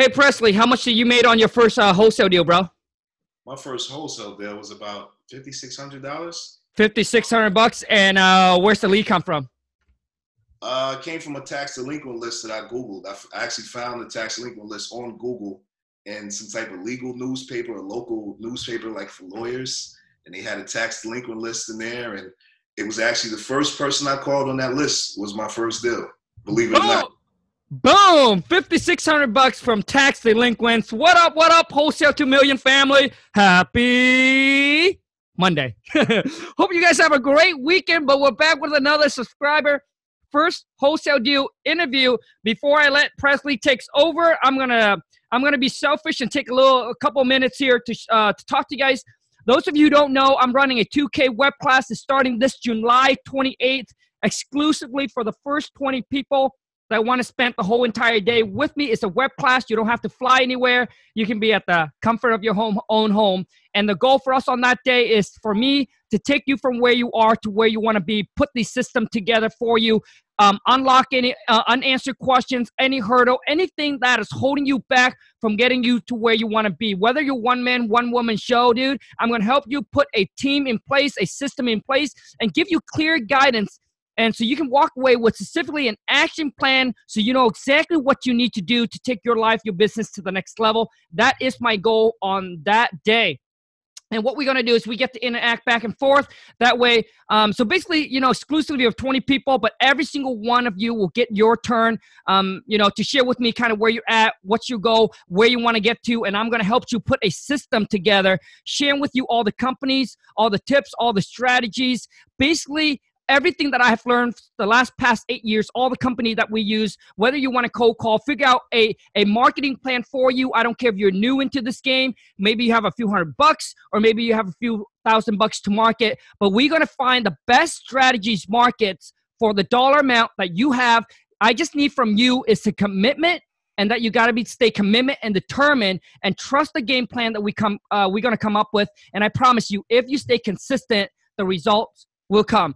Hey Prestley, how much did you made on your first uh, wholesale deal, bro? My first wholesale deal was about fifty six hundred dollars. Fifty six hundred bucks, and uh, where's the lead come from? Uh, came from a tax delinquent list that I googled. I, f- I actually found the tax delinquent list on Google and some type of legal newspaper, a local newspaper like for lawyers, and they had a tax delinquent list in there. And it was actually the first person I called on that list was my first deal. Believe it or not. Boom! 5600 bucks from tax delinquents. What up, what up, wholesale 2 million family? Happy Monday. Hope you guys have a great weekend, but we're back with another subscriber first wholesale deal interview before I let Prestley takes over. I'm going to I'm going to be selfish and take a little a couple minutes here to uh, to talk to you guys. Those of you who don't know, I'm running a 2K web class. It's starting this July 28th exclusively for the first 20 people that want to spend the whole entire day with me. It's a web class. You don't have to fly anywhere. You can be at the comfort of your home, own home. And the goal for us on that day is for me to take you from where you are to where you want to be, put the system together for you, um, unlock any uh, unanswered questions, any hurdle, anything that is holding you back from getting you to where you want to be. Whether you're one man, one woman show, dude, I'm going to help you put a team in place, a system in place, and give you clear guidance and so you can walk away with specifically an action plan so you know exactly what you need to do to take your life, your business to the next level. That is my goal on that day. And what we're going to do is we get to interact back and forth that way. Um, so basically, you know, exclusively of 20 people, but every single one of you will get your turn, um, you know, to share with me kind of where you're at, what's your goal, where you want to get to. And I'm going to help you put a system together, sharing with you all the companies, all the tips, all the strategies. Basically, everything that I have learned the last past eight years, all the company that we use, whether you want to cold call, figure out a, a marketing plan for you. I don't care if you're new into this game. Maybe you have a few hundred bucks or maybe you have a few thousand bucks to market, but we're going to find the best strategies markets for the dollar amount that you have. I just need from you is a commitment and that you got to be stay commitment and determined and trust the game plan that we come uh, we're going to come up with and i promise you if you stay consistent the results will come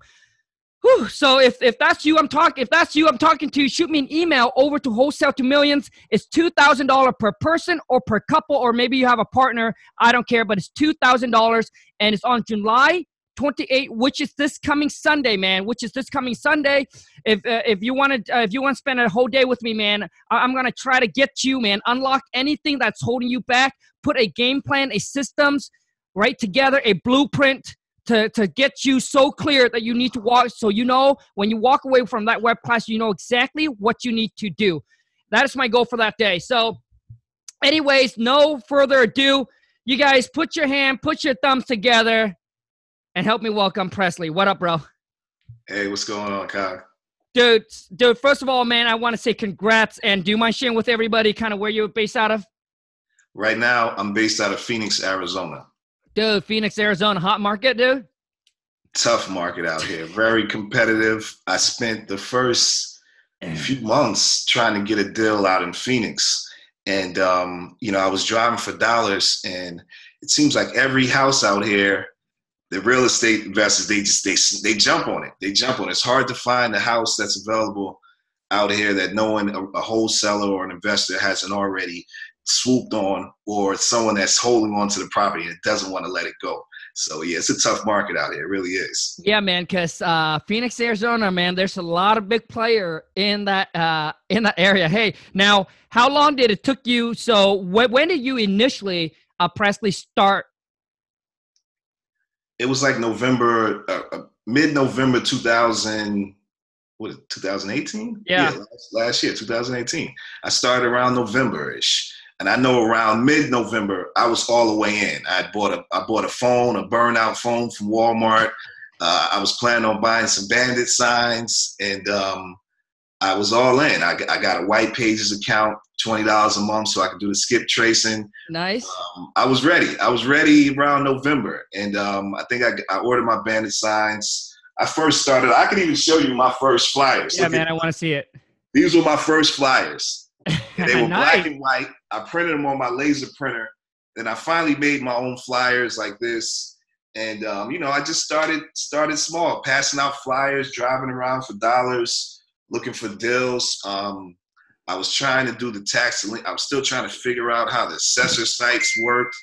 Whew. So if, if that's you, I'm talking. If that's you, I'm talking to. Shoot me an email over to wholesale to millions. It's two thousand dollar per person or per couple, or maybe you have a partner. I don't care, but it's two thousand dollars, and it's on July 28, which is this coming Sunday, man. Which is this coming Sunday. If uh, if you want to uh, if you want to spend a whole day with me, man, I- am gonna try to get you, man. Unlock anything that's holding you back. Put a game plan, a systems right together, a blueprint to, to get you so clear that you need to walk so you know when you walk away from that web class you know exactly what you need to do. That is my goal for that day. So anyways no further ado you guys put your hand put your thumbs together and help me welcome prestley. What up bro? Hey what's going on kyle dude dude first of all man i want to say congrats and do you mind sharing with everybody kind of where you're based out of? Right now i'm based out of phoenix arizona Dude, Phoenix, Arizona, hot market, dude. Tough market out here. Very competitive. I spent the first few months trying to get a deal out in Phoenix. And um, you know, I was driving for dollars and it seems like every house out here, the real estate investors, they just they they jump on it. They jump on it. It's hard to find a house that's available out here that no one, a, a wholesaler or an investor hasn't already swooped on or someone that's holding on to the property and doesn't want to let it go. So yeah, it's a tough market out here. It really is. Yeah, man. Because uh, Phoenix, Arizona, man, there's a lot of big player in that uh, in that area. Hey, now, how long did it took you? So wh- when did you initially uh, Prestley start? It was like November, uh, uh mid-November 2000. What 2018? Yeah, yeah last, last year, 2018. I started around November-ish and I know around mid-November, I was all the way in. I bought a I bought a phone, a burnout phone from Walmart. Uh, I was planning on buying some bandit signs, and um, I was all in. I, I, got a white pages account, twenty dollars a month, so I could do the skip tracing. Nice. Um, I was ready. I was ready around November, and um, I think I, I ordered my bandit signs. I first started. I can even show you my first flyers. Yeah, Look man, at, I want to see it. These were my first flyers. They were nice. black and white. I printed them on my laser printer. Then I finally made my own flyers like this. And um, you know, I just started started small, passing out flyers, driving around for dollars, looking for deals. Um, I was trying to do the tax. I was still trying to figure out how the assessor sites worked.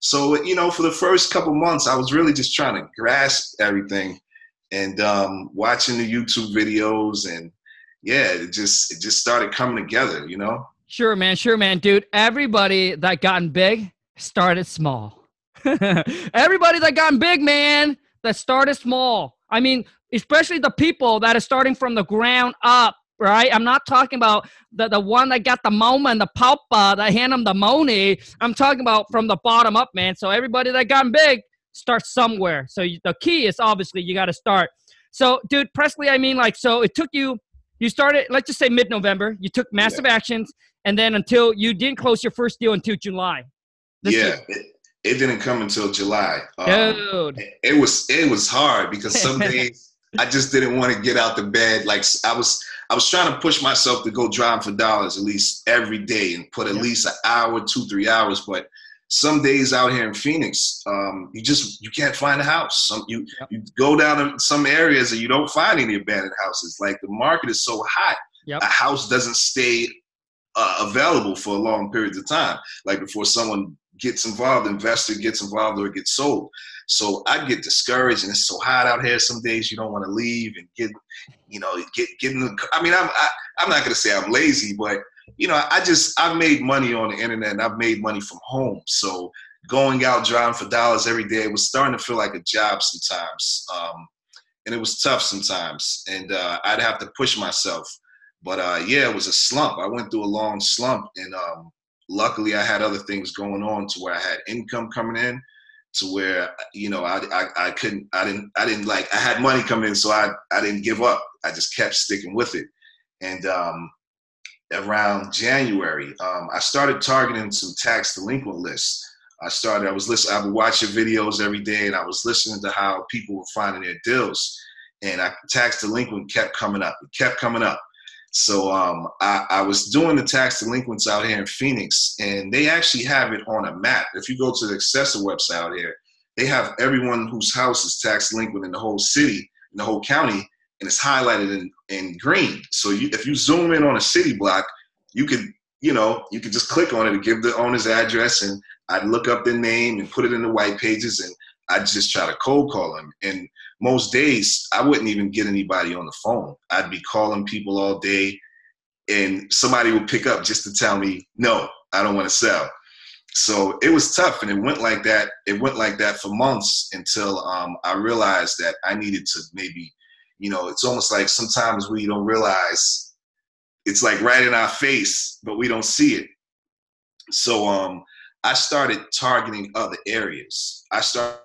So, you know, for the first couple months, I was really just trying to grasp everything and um, watching the YouTube videos and yeah, it just it just started coming together, you know. Sure, man. Sure, man, dude. Everybody that gotten big started small. Everybody that gotten big, man, that started small. I mean, especially the people that are starting from the ground up, right? I'm not talking about the, the one that got the moment, the papa that hand them the money. I'm talking about from the bottom up, man. So everybody that gotten big starts somewhere. So you, the key is obviously you got to start. So, dude, Prestley, I mean, like, so it took you, you started, let's just say mid November, you took massive yeah. actions, and then until you didn't close your first deal until July. yeah. It, it, didn't come until July. Um, dude. It, it was, it was hard because some days I just didn't want to get out the bed. Like, I was, I was trying to push myself to go drive for dollars at least every day and put at yeah. least an hour, two, three hours. But some days out here in Phoenix, um, you just you can't find a house. Some you yep. you go down to some areas and you don't find any abandoned houses. Like the market is so hot, yep. a house doesn't stay uh, available for long periods of time. Like before someone gets involved, investor gets involved or gets sold. So I get discouraged, and it's so hot out here. Some days you don't want to leave and get, you know, get get in the. I mean, I'm I, I'm not gonna say I'm lazy, but you know, I just I've made money on the internet and I've made money from home. So going out driving for dollars every day was starting to feel like a job sometimes, um, and it was tough sometimes. And uh, I'd have to push myself. But uh, yeah, it was a slump. I went through a long slump, and um, luckily I had other things going on to where I had income coming in to where you know I, I, I couldn't I didn't I didn't like I had money coming in so I I didn't give up I just kept sticking with it and um, around January, um, I started targeting some tax delinquent lists. I started, I was listening, I would watch your videos every day and I was listening to how people were finding their deals. And I, tax delinquent kept coming up, it kept coming up. So um, I, I, was doing the tax delinquents out here in Phoenix, and they actually have it on a map. If you go to the Assessor website out here, they have everyone whose house is tax delinquent in the whole city, in the whole county, and it's highlighted in, in green. So you, if you zoom in on a city block, you could, you know, you could just click on it and give the owner's address and I'd look up their name and put it in the white pages and I'd just try to cold call them. And most days I wouldn't even get anybody on the phone. I'd be calling people all day and somebody would pick up just to tell me, no, I don't want to sell. So it was tough and it went like that. It went like that for months until um, I realized that I needed to maybe you know, it's almost like sometimes we don't realize it's like right in our face, but we don't see it. So um, I started targeting other areas. I started.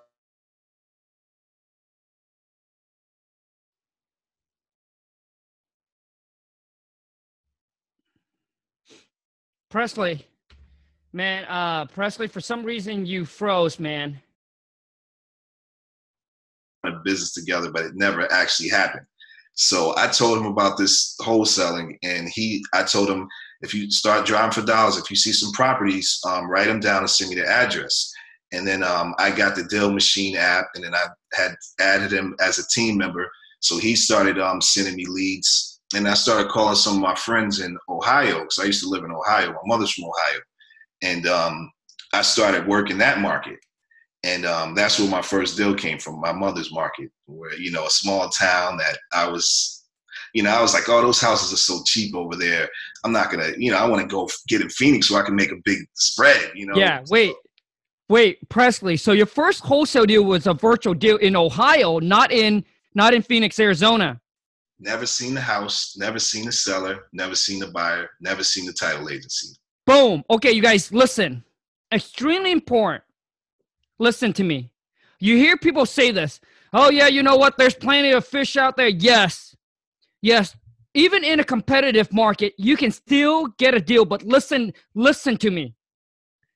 Prestley, man, uh, Prestley, for some reason you froze, man a business together, but it never actually happened. So I told him about this wholesaling, and he, I told him, if you start driving for dollars, if you see some properties, um, write them down and send me the address. And then um, I got the DealMachine app, and then I had added him as a team member. So he started um, sending me leads, and I started calling some of my friends in Ohio because I used to live in Ohio. My mother's from Ohio, and um, I started working that market and um, that's where my first deal came from my mother's market where you know a small town that i was you know i was like oh those houses are so cheap over there. I'm not gonna you know i want to go get in phoenix so i can make a big spread you know? Yeah wait so, wait prestley. So your first wholesale deal was a virtual deal in ohio not in not in phoenix arizona? Never seen the house never seen the seller never seen the buyer never seen the title agency. Boom. Okay you guys listen. Extremely important Listen to me. You hear people say this. Oh, yeah, you know what? There's plenty of fish out there. Yes. Yes. Even in a competitive market, you can still get a deal. But listen, listen to me.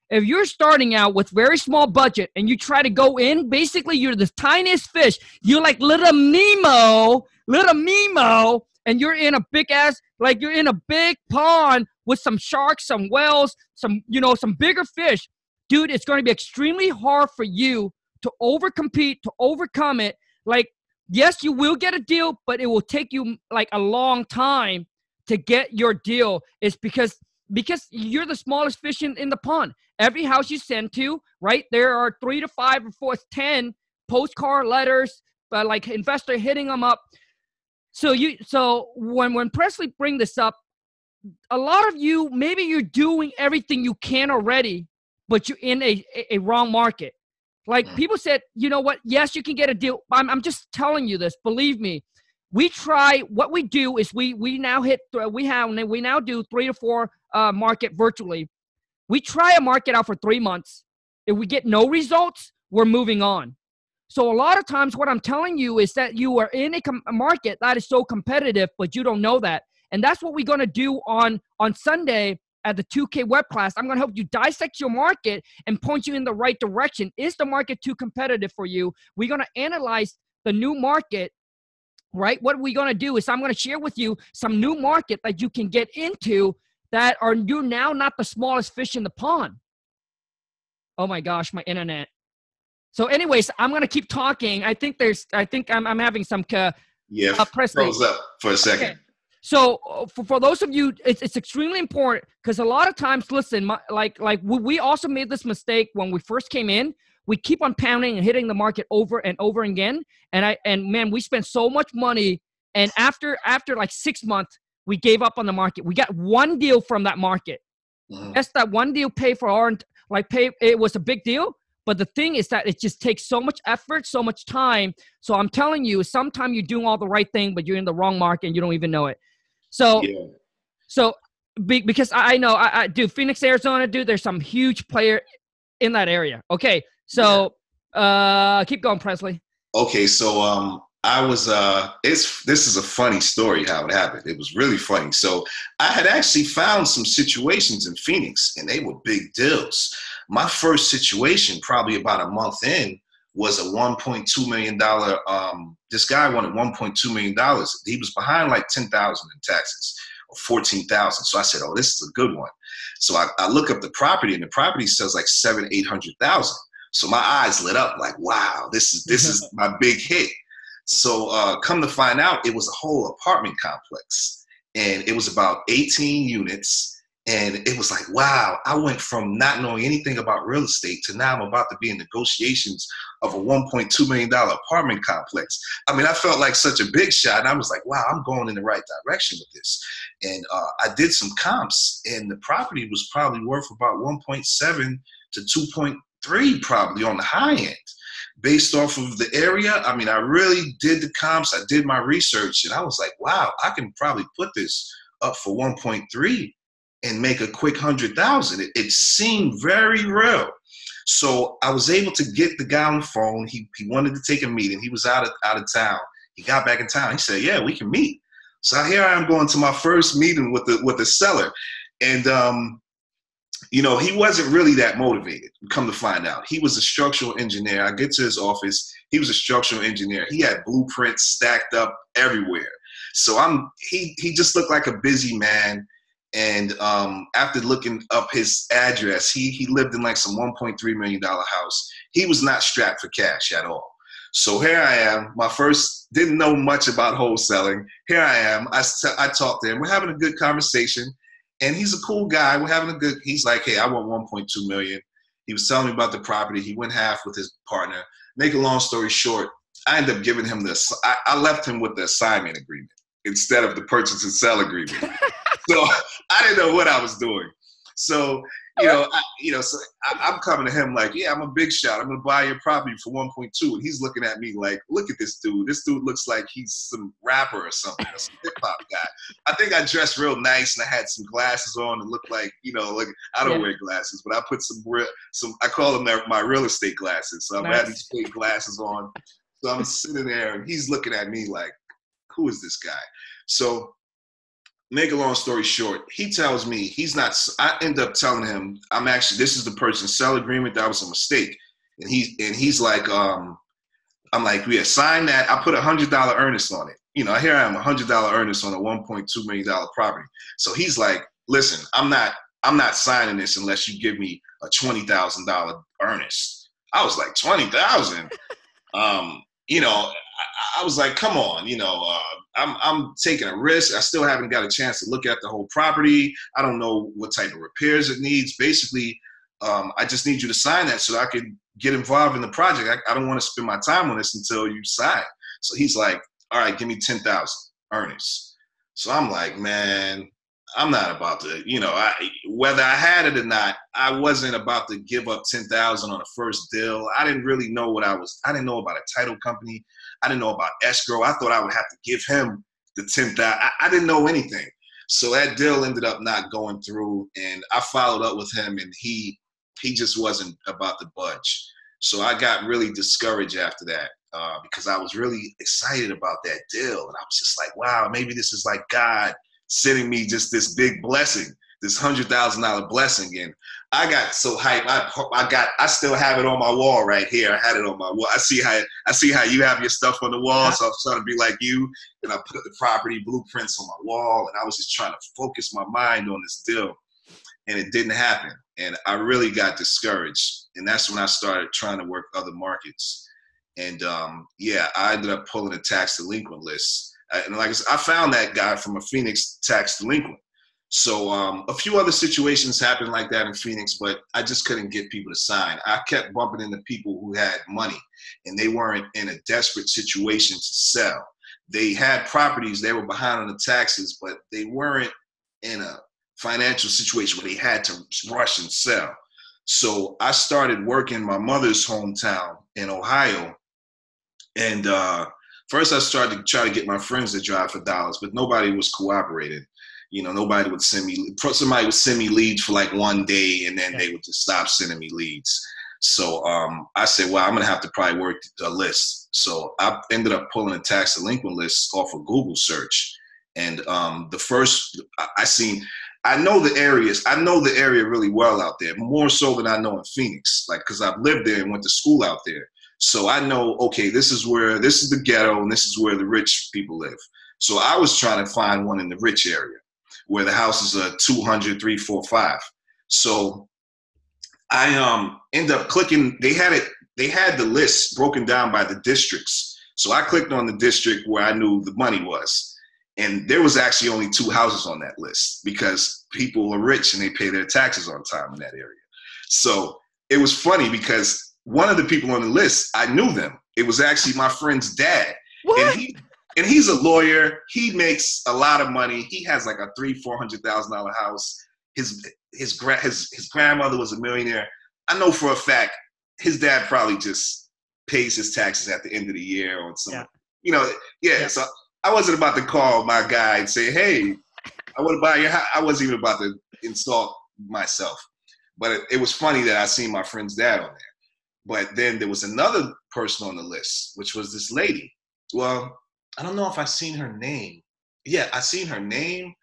If you're starting out with very small budget and you try to go in, basically you're the tiniest fish. You're like little Nemo, little Nemo, and you're in a big ass, like you're in a big pond with some sharks, some whales, some, you know, some bigger fish dude, it's going to be extremely hard for you to overcompete, to overcome it. Like, yes, you will get a deal, but it will take you like a long time to get your deal is because because you're the smallest fish in, in the pond. Every house you send to, right? There are three to five or four, ten postcard letters, but like investor hitting them up. So you so when when Presley bring this up, a lot of you maybe you're doing everything you can already, but you're in a a, wrong market. Like mm. people said, you know what? Yes, you can get a deal. I'm I'm just telling you this. Believe me. We try. What we do is we we now hit. We have we now do three to four uh, market virtually. We try a market out for three months. If we get no results, we're moving on. So a lot of times, what I'm telling you is that you are in a, com- a market that is so competitive, but you don't know that, and that's what we're going to do on on Sunday at the 2K web class. I'm going to help you dissect your market and point you in the right direction. Is the market too competitive for you? We're going to analyze the new market right? What we're going to do is I'm going to share with you some new market that you can get into that are you now not the smallest fish in the pond. Oh my gosh, my internet. So, anyways, I'm gonna keep talking. I think there's, I think I'm, I'm having some. Uh, yeah, uh, press froze up for a second. Okay. So, uh, for, for those of you, it's, it's extremely important because a lot of times, listen, my, like like we we also made this mistake when we first came in. We keep on pounding and hitting the market over and over again, and I and man, we spent so much money. And after after like six months, we gave up on the market. We got one deal from that market. Mm. Yes, that one deal pay for our like pay. It was a big deal, but the thing is that it just takes so much effort, so much time. So I'm telling you, sometimes you're doing all the right thing, but you're in the wrong market and you don't even know it. So, yeah. so be, because I, know, I, I do Phoenix, Arizona, dude. There's some huge player in that area. Okay, so yeah. uh, keep going, Prestley. Okay, so um, I was uh it's this is a funny story how it happened. It was really funny. So I had actually found some situations in Phoenix and they were big deals. My first situation, probably about a month in, was a $1.2 million um this guy wanted $1.2 million. He was behind like 10,000 in taxes or 14,000. So I said, Oh, this is a good one. So I, I look up the property and the property sells like seven, eight hundred thousand. So my eyes lit up like, wow, this is this is my big hit. So uh, come to find out, it was a whole apartment complex, and it was about 18 units. And it was like, wow, I went from not knowing anything about real estate to now I'm about to be in negotiations of a $1.2 million apartment complex. I mean, I felt like such a big shot. And I was like, wow, I'm going in the right direction with this. And uh, I did some comps, and the property was probably worth about 1.7 to 2.3 probably on the high end based off of the area. I mean, I really did the comps, I did my research, and I was like, wow, I can probably put this up for 1.3 and make a quick hundred thousand. It, it seemed very real. So I was able to get the guy on the phone. He, he wanted to take a meeting. He was out of out of town. He got back in town. He said, "Yeah, we can meet." So here I am going to my first meeting with the with the seller, and um, you know, he wasn't really that motivated. Come to find out, he was a structural engineer. I get to his office. He was a structural engineer. He had blueprints stacked up everywhere. So I'm he he just looked like a busy man. And um, after looking up his address, he he lived in like some 1.3 million dollar house. He was not strapped for cash at all. So here I am. My first didn't know much about wholesaling. Here I am. I I talked to him. We're having a good conversation and he's a cool guy. We're having a good. He's like, hey, I want 1.2 million. He was telling me about the property. He went half with his partner. Make a long story short, I ended up giving him this. I, I left him with the assignment agreement instead of the purchase and sell agreement. so I didn't know what I was doing. So you know, I, you know, so I, am coming to him like, yeah, I'm a big shot. I'm gonna buy your property for 1.2, and he's looking at me like, look at this dude. This dude looks like he's some rapper or something, some hip hop guy. I think I dressed real nice and I had some glasses on and looked like, you know, like I don't yeah. wear glasses, but I put some real, some I call them my real estate glasses. So I'm nice. having these fake glasses on. So I'm sitting there and he's looking at me like, who is this guy? So make a long story short, he tells me he's not. I end up telling him I'm actually this is the person sell agreement that was a mistake, and he and he's like, um, I'm like, we assign that. I put a hundred dollar earnest on it. You know, here I am, a hundred dollar earnest on a 1.2 million dollar property. So he's like, listen, I'm not. I'm not signing this unless you give me a twenty thousand dollar earnest. I was like twenty thousand. um, you know, I, I, was like, come on, you know, uh, I'm I'm taking a risk. I still haven't got a chance to look at the whole property. I don't know what type of repairs it needs. Basically, um, I just need you to sign that so I can get involved in the project. I, I don't want to spend my time on this until you sign. So he's like, all right, give me ten thousand, earnest. So I'm like, man, I'm not about to, you know, I, whether I had it or not, I wasn't about to give up ten thousand on the first deal. I didn't really know what I was. I didn't know about a title company. I didn't know about escrow. I thought I would have to give him the ten thousand. I, I didn't know anything. So that deal ended up not going through, and I followed up with him, and he he just wasn't about to budge. So I got really discouraged after that uh, because I was really excited about that deal, and I was just like, wow, maybe this is like God sending me just this big blessing, this hundred thousand dollar blessing. And I got so hyped. I I got I still have it on my wall right here. I had it on my wall. I see how I see how you have your stuff on the wall. So I was trying to be like you, and I put the property blueprints on my wall, and I was just trying to focus my mind on this deal, and it didn't happen. And I really got discouraged, and that's when I started trying to work other markets. And um, yeah, I ended up pulling a tax delinquent list and like I, said, I found that guy from a Phoenix tax delinquent. So um, a few other situations happened like that in Phoenix, but I just couldn't get people to sign. I kept bumping into people who had money, and they weren't in a desperate situation to sell. They had properties, they were behind on the taxes, but they weren't in a financial situation where they had to rush and sell. So I started working my mother's hometown in Ohio, and uh, first I started to try to get my friends to drive for dollars, but nobody was cooperating. You know, nobody would send me. Somebody would send me leads for like one day, and then they would just stop sending me leads. So um, I said, well, I'm gonna have to probably work a list. So I ended up pulling a tax delinquent list off of Google search, and um, the first I seen. I know the areas. I know the area really well out there, more so than I know in Phoenix, like because I've lived there and went to school out there. So I know, okay, this is where this is the ghetto and this is where the rich people live. So I was trying to find one in the rich area where the houses are 200, 3, 4, 5. So I um end up clicking, they had it, they had the list broken down by the districts. So I clicked on the district where I knew the money was. And there was actually only two houses on that list because people are rich and they pay their taxes on time in that area. So it was funny because one of the people on the list, I knew them. It was actually my friend's dad. What? And he and he's a lawyer. He makes a lot of money. He has like a three, four hundred thousand dollar house. His his gra- his his grandmother was a millionaire. I know for a fact his dad probably just pays his taxes at the end of the year on some, yeah. you know, yeah, yeah. So I wasn't about to call my guy and say, "Hey, I want to buy your house." I wasn't even about to insult myself. But it, it was funny that I seen my friend's dad on there. But then there was another person on the list, which was this lady. Well, I don't know if I seen her name. Yeah, I seen her name,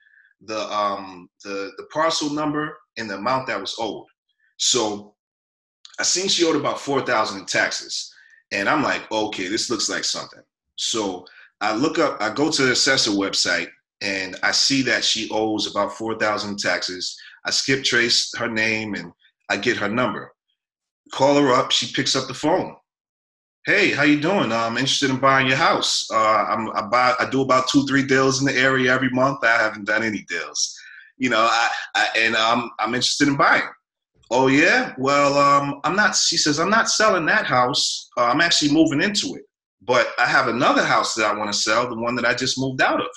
the um the the parcel number, and the amount that was owed. So I seen she owed about four thousand in taxes, and I'm like, okay, this looks like something. So I look up, I go to the assessor website, and I see that she owes about four thousand in taxes. I skip trace her name, and I get her number call her up. She picks up the phone. Hey, how you doing? I'm interested in buying your house. Uh, I buy, I do about two, three deals in the area every month. I haven't done any deals, you know. I, I and I'm, I'm interested in buying. Oh yeah, well, um, I'm not. She says I'm not selling that house. Uh, I'm actually moving into it, but I have another house that I want to sell, the one that I just moved out of.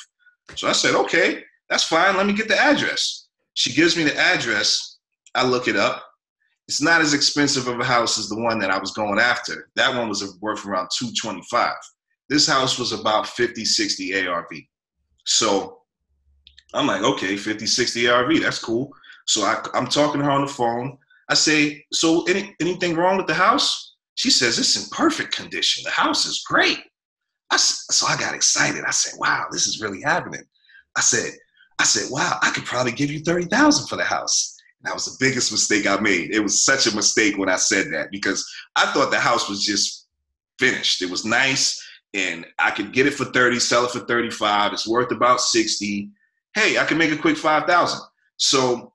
So I said, okay, that's fine. Let me get the address. She gives me the address. I look it up it's not as expensive of a house as the one that I was going after. That one was worth around 225. This house was about 50, 60 ARV. So I'm like, okay, 50, 60 ARV, that's cool. So I, am talking to her on the phone. I say, so any, anything wrong with the house? She says, it's in perfect condition. The house is great. I, so I got excited. I said, wow, this is really happening. I said, I said, wow, I could probably give you 30,000 for the house. That was the biggest mistake I made. It was such a mistake when I said that because I thought the house was just finished. It was nice and I could get it for 30, sell it for 35. It's worth about 60. Hey, I can make a quick 5,000. So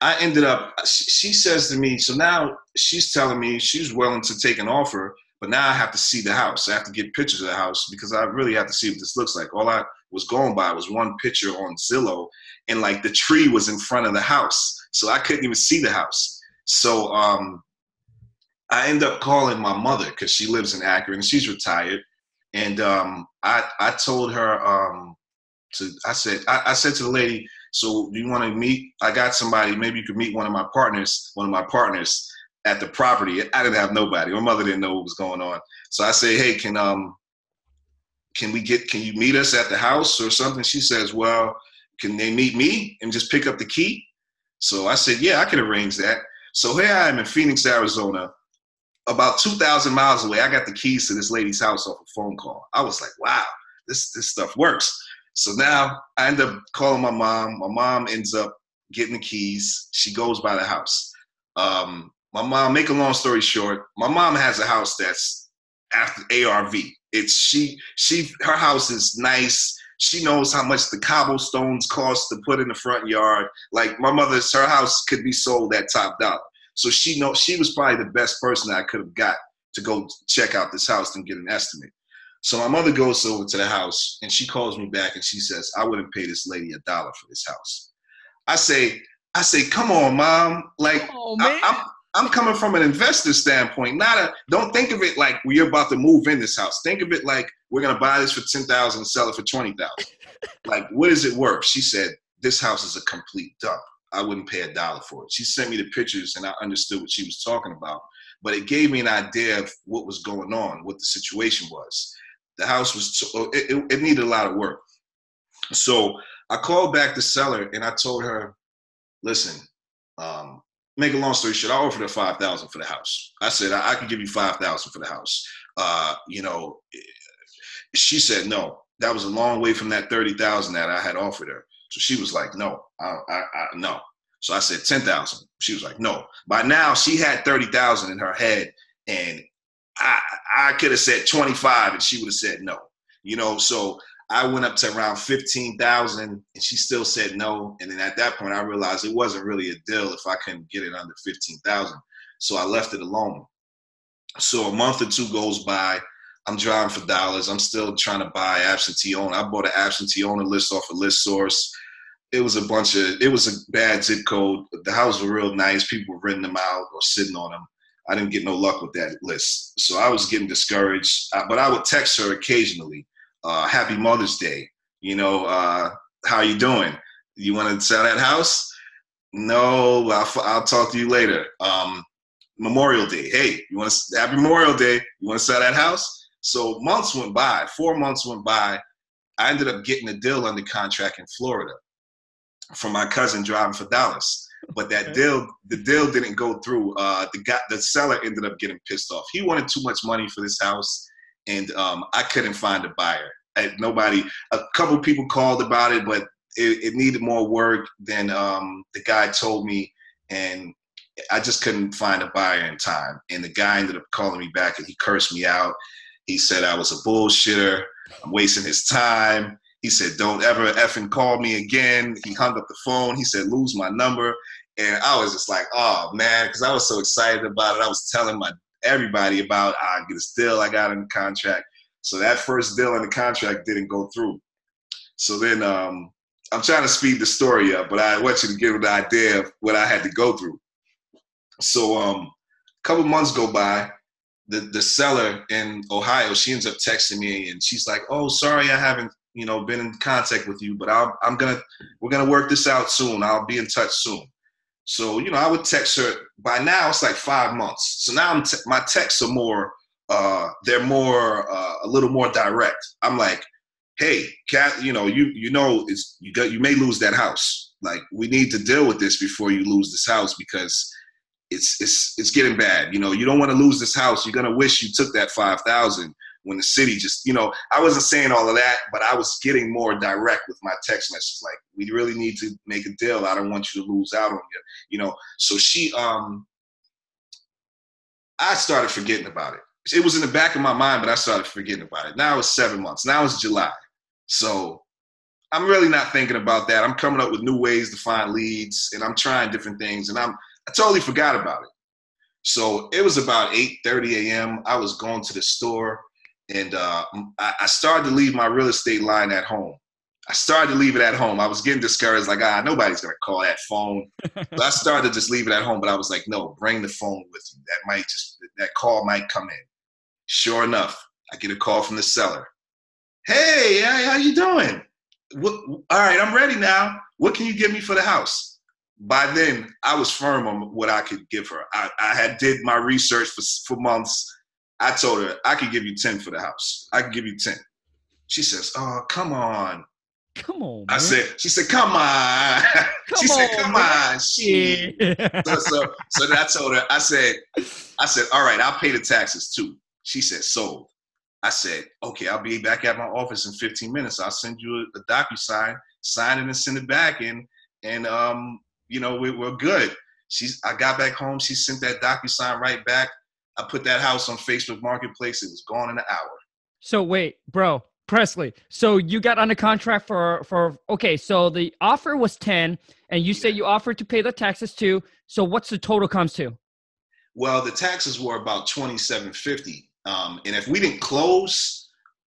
I ended up, she says to me, so now she's telling me she's willing to take an offer, But now I have to see the house. I have to get pictures of the house because I really have to see what this looks like. All I was going by was one picture on Zillow, and like the tree was in front of the house, so I couldn't even see the house. So um, I end up calling my mother because she lives in Akron and she's retired, and um, I I told her um, to I said I, I said to the lady, so do you want to meet? I got somebody. Maybe you could meet one of my partners. One of my partners at the property. I didn't have nobody. My mother didn't know what was going on. So I say, hey, can um can we get can you meet us at the house or something? She says, well, can they meet me and just pick up the key? So I said, yeah, I can arrange that. So here I am in Phoenix, Arizona, about 2,000 miles away. I got the keys to this lady's house off a phone call. I was like, wow, this this stuff works. So now I end up calling my mom. My mom ends up getting the keys. She goes by the house. Um, my mom, make a long story short, my mom has a house that's after ARV. It's she she her house is nice. She knows how much the cobblestones cost to put in the front yard. Like my mother's her house could be sold at top dollar. So she know she was probably the best person I could have got to go check out this house and get an estimate. So my mother goes over to the house and she calls me back and she says, I wouldn't pay this lady a dollar for this house. I say, I say, come on, mom. Like oh, I, I'm I'm coming from an investor standpoint, not a. Don't think of it like we're about to move in this house. Think of it like we're gonna buy this for ten thousand and sell it for twenty thousand. like, what is it worth? She said, "This house is a complete dump. I wouldn't pay a dollar for it." She sent me the pictures, and I understood what she was talking about. But it gave me an idea of what was going on, what the situation was. The house was it, it, it needed a lot of work. So I called back the seller and I told her, "Listen, um, make a long story short, I offered her five thousand for the house. I said I, I could give you five thousand for the house. Uh, you know, she said no. That was a long way from that thirty thousand that I had offered her. So she was like, no, I, I, I no. So I said ten thousand. She was like, no. By now she had thirty thousand in her head, and I I could have said twenty five, and she would have said no. You know, so I went up to around 15,000 and she still said no. And then at that point, I realized it wasn't really a deal if I couldn't get it under 15,000. So I left it alone. So a month or two goes by. I'm driving for dollars. I'm still trying to buy absentee owner. I bought an absentee owner list off a ListSource. It was a bunch of, it was a bad zip code. The houses were real nice. People were renting them out or sitting on them. I didn't get no luck with that list. So I was getting discouraged. But I would text her occasionally uh, happy Mother's Day. You know, uh, how you doing? You want to sell that house? No, I'll, I'll talk to you later. Um, Memorial Day. Hey, you want to happy Memorial Day? You want to sell that house? So months went by. Four months went by. I ended up getting a deal under contract in Florida from my cousin driving for dollars. But that deal, the deal didn't go through. Uh, the guy, the seller ended up getting pissed off. He wanted too much money for this house, and um, I couldn't find a buyer nobody. A couple people called about it, but it, it needed more work than um, the guy told me, and I just couldn't find a buyer in time. And the guy ended up calling me back, and he cursed me out. He said I was a bullshitter. I'm wasting his time. He said, "Don't ever effing call me again." He hung up the phone. He said, "Lose my number." And I was just like, "Oh man," because I was so excited about it. I was telling my everybody about I get a deal I got in the contract. So that first deal in the contract didn't go through. So then um, I'm trying to speed the story up, but I want you to give an idea of what I had to go through. So um, a couple months go by. The the seller in Ohio, she ends up texting me, and she's like, "Oh, sorry, I haven't you know been in contact with you, but I'll, I'm gonna we're gonna work this out soon. I'll be in touch soon." So you know, I would text her. By now, it's like five months. So now my texts are more uh, they're more uh, a little more direct. I'm like, hey, cat, you know, you you know, it's you got you may lose that house. Like we need to deal with this before you lose this house because it's it's it's getting bad. You know, you don't want to lose this house. You're gonna wish you took that five thousand when the city just, you know, I wasn't saying all of that, but I was getting more direct with my text messages. Like, we really need to make a deal. I don't want you to lose out on you. You know, so she um I started forgetting about it it was in the back of my mind, but I started forgetting about it. Now it's seven months. Now it's July. So I'm really not thinking about that. I'm coming up with new ways to find leads and I'm trying different things and I'm I totally forgot about it. So it was about 8:30 a.m. I was going to the store, and uh, I, I started to leave my real estate line at home. I started to leave it at home. I was getting discouraged, like, ah, nobody's gonna call that phone. so I started to just leave it at home, but I was like, no, bring the phone with you. That might just that call might come in. Sure enough, I get a call from the seller. Hey, how you doing? What, all right, I'm ready now. What can you give me for the house? By then, I was firm on what I could give her. I, I had did my research for, for months. I told her I could give you 10 for the house. I can give you 10. She says, Oh, come on. Come on. Man. I said, she said, come on. Come she on, said, come man. on. She. so, so, so I told her, I said, I said, all right, I'll pay the taxes too. She said, sold. I said, okay, I'll be back at my office in 15 minutes. I'll send you a, a DocuSign, sign it and send it back, and and um, you know, we, we're good. She's. I got back home. She sent that DocuSign right back. I put that house on Facebook Marketplace. It was gone in an hour. So wait, bro, Prestley. So you got under contract for for okay. So the offer was ten, and you yeah. say you offered to pay the taxes too. So what's the total comes to? Well, the taxes were about twenty seven fifty, um, and if we didn't close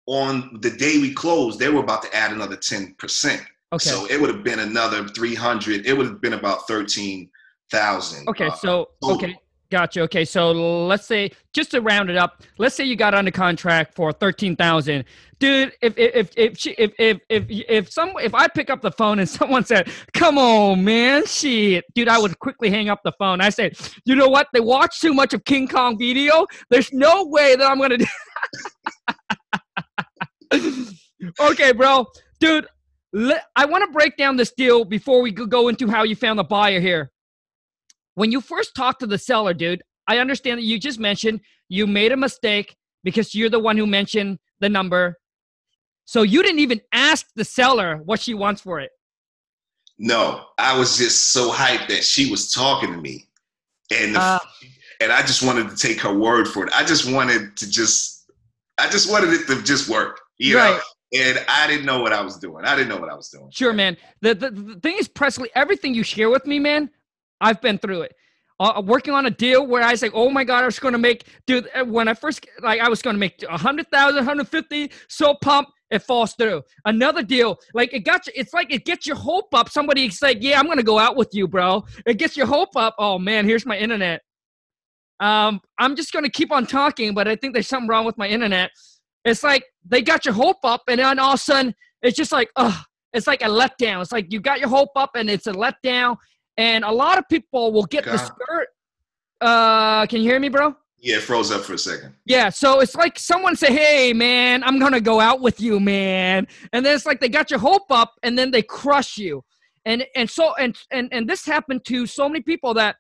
on the day we closed, they were about to add another ten percent. Okay. So it would have been another three hundred. It would have been about thirteen thousand. Okay. Uh, so okay. Gotcha. Okay, so let's say just to round it up, let's say you got under contract for thirteen thousand, dude. If if if she, if if if if some if I pick up the phone and someone said, "Come on, man, shit," dude, I would quickly hang up the phone. I said, "You know what? They watch too much of King Kong video. There's no way that I'm gonna do." okay, bro, dude. I want to break down this deal before we go into how you found the buyer here when you first talk to the seller, dude, I understand that you just mentioned you made a mistake because you're the one who mentioned the number. So you didn't even ask the seller what she wants for it. No, I was just so hyped that she was talking to me. And the, uh, and I just wanted to take her word for it. I just wanted to just I just wanted it to just work. You right. know? And I didn't know what I was doing. I didn't know what I was doing. Sure, man. The, the the thing is, Prestley, everything you share with me, man, I've been through it. Uh, uh, working on a deal where I was like, oh my God, I was going to make, dude, uh, when I first, like, I was going to make 100,000, 150, so pumped, it falls through. Another deal, like, it got you, it's like it gets your hope up. Somebody's like, yeah, I'm going to go out with you, bro. It gets your hope up. Oh man, here's my internet. Um, I'm just going to keep on talking, but I think there's something wrong with my internet. It's like they got your hope up, and then all of a sudden, it's just like, oh, it's like a letdown. It's like you got your hope up, and it's a letdown, and a lot of people will get God. discouraged. Uh, can you hear me, bro? Yeah, it froze up for a second. Yeah, so it's like someone say, "Hey, man, I'm gonna go out with you, man," and then it's like they got your hope up, and then they crush you, and and so and and and this happened to so many people that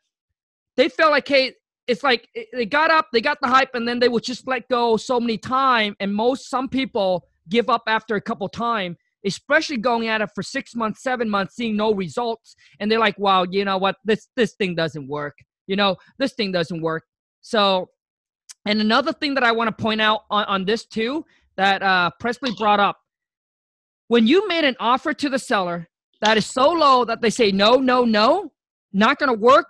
they felt like, hey, it's like they got up, they got the hype, and then they would just let go so many time, and most some people give up after a couple time, especially going at it for six months, seven months, seeing no results, and they're like, "Wow, you know what? This this thing doesn't work. You know, this thing doesn't work." So, and another thing that I want to point out on, on this too that uh, Prestley brought up, when you made an offer to the seller that is so low that they say no, no, no, not going to work.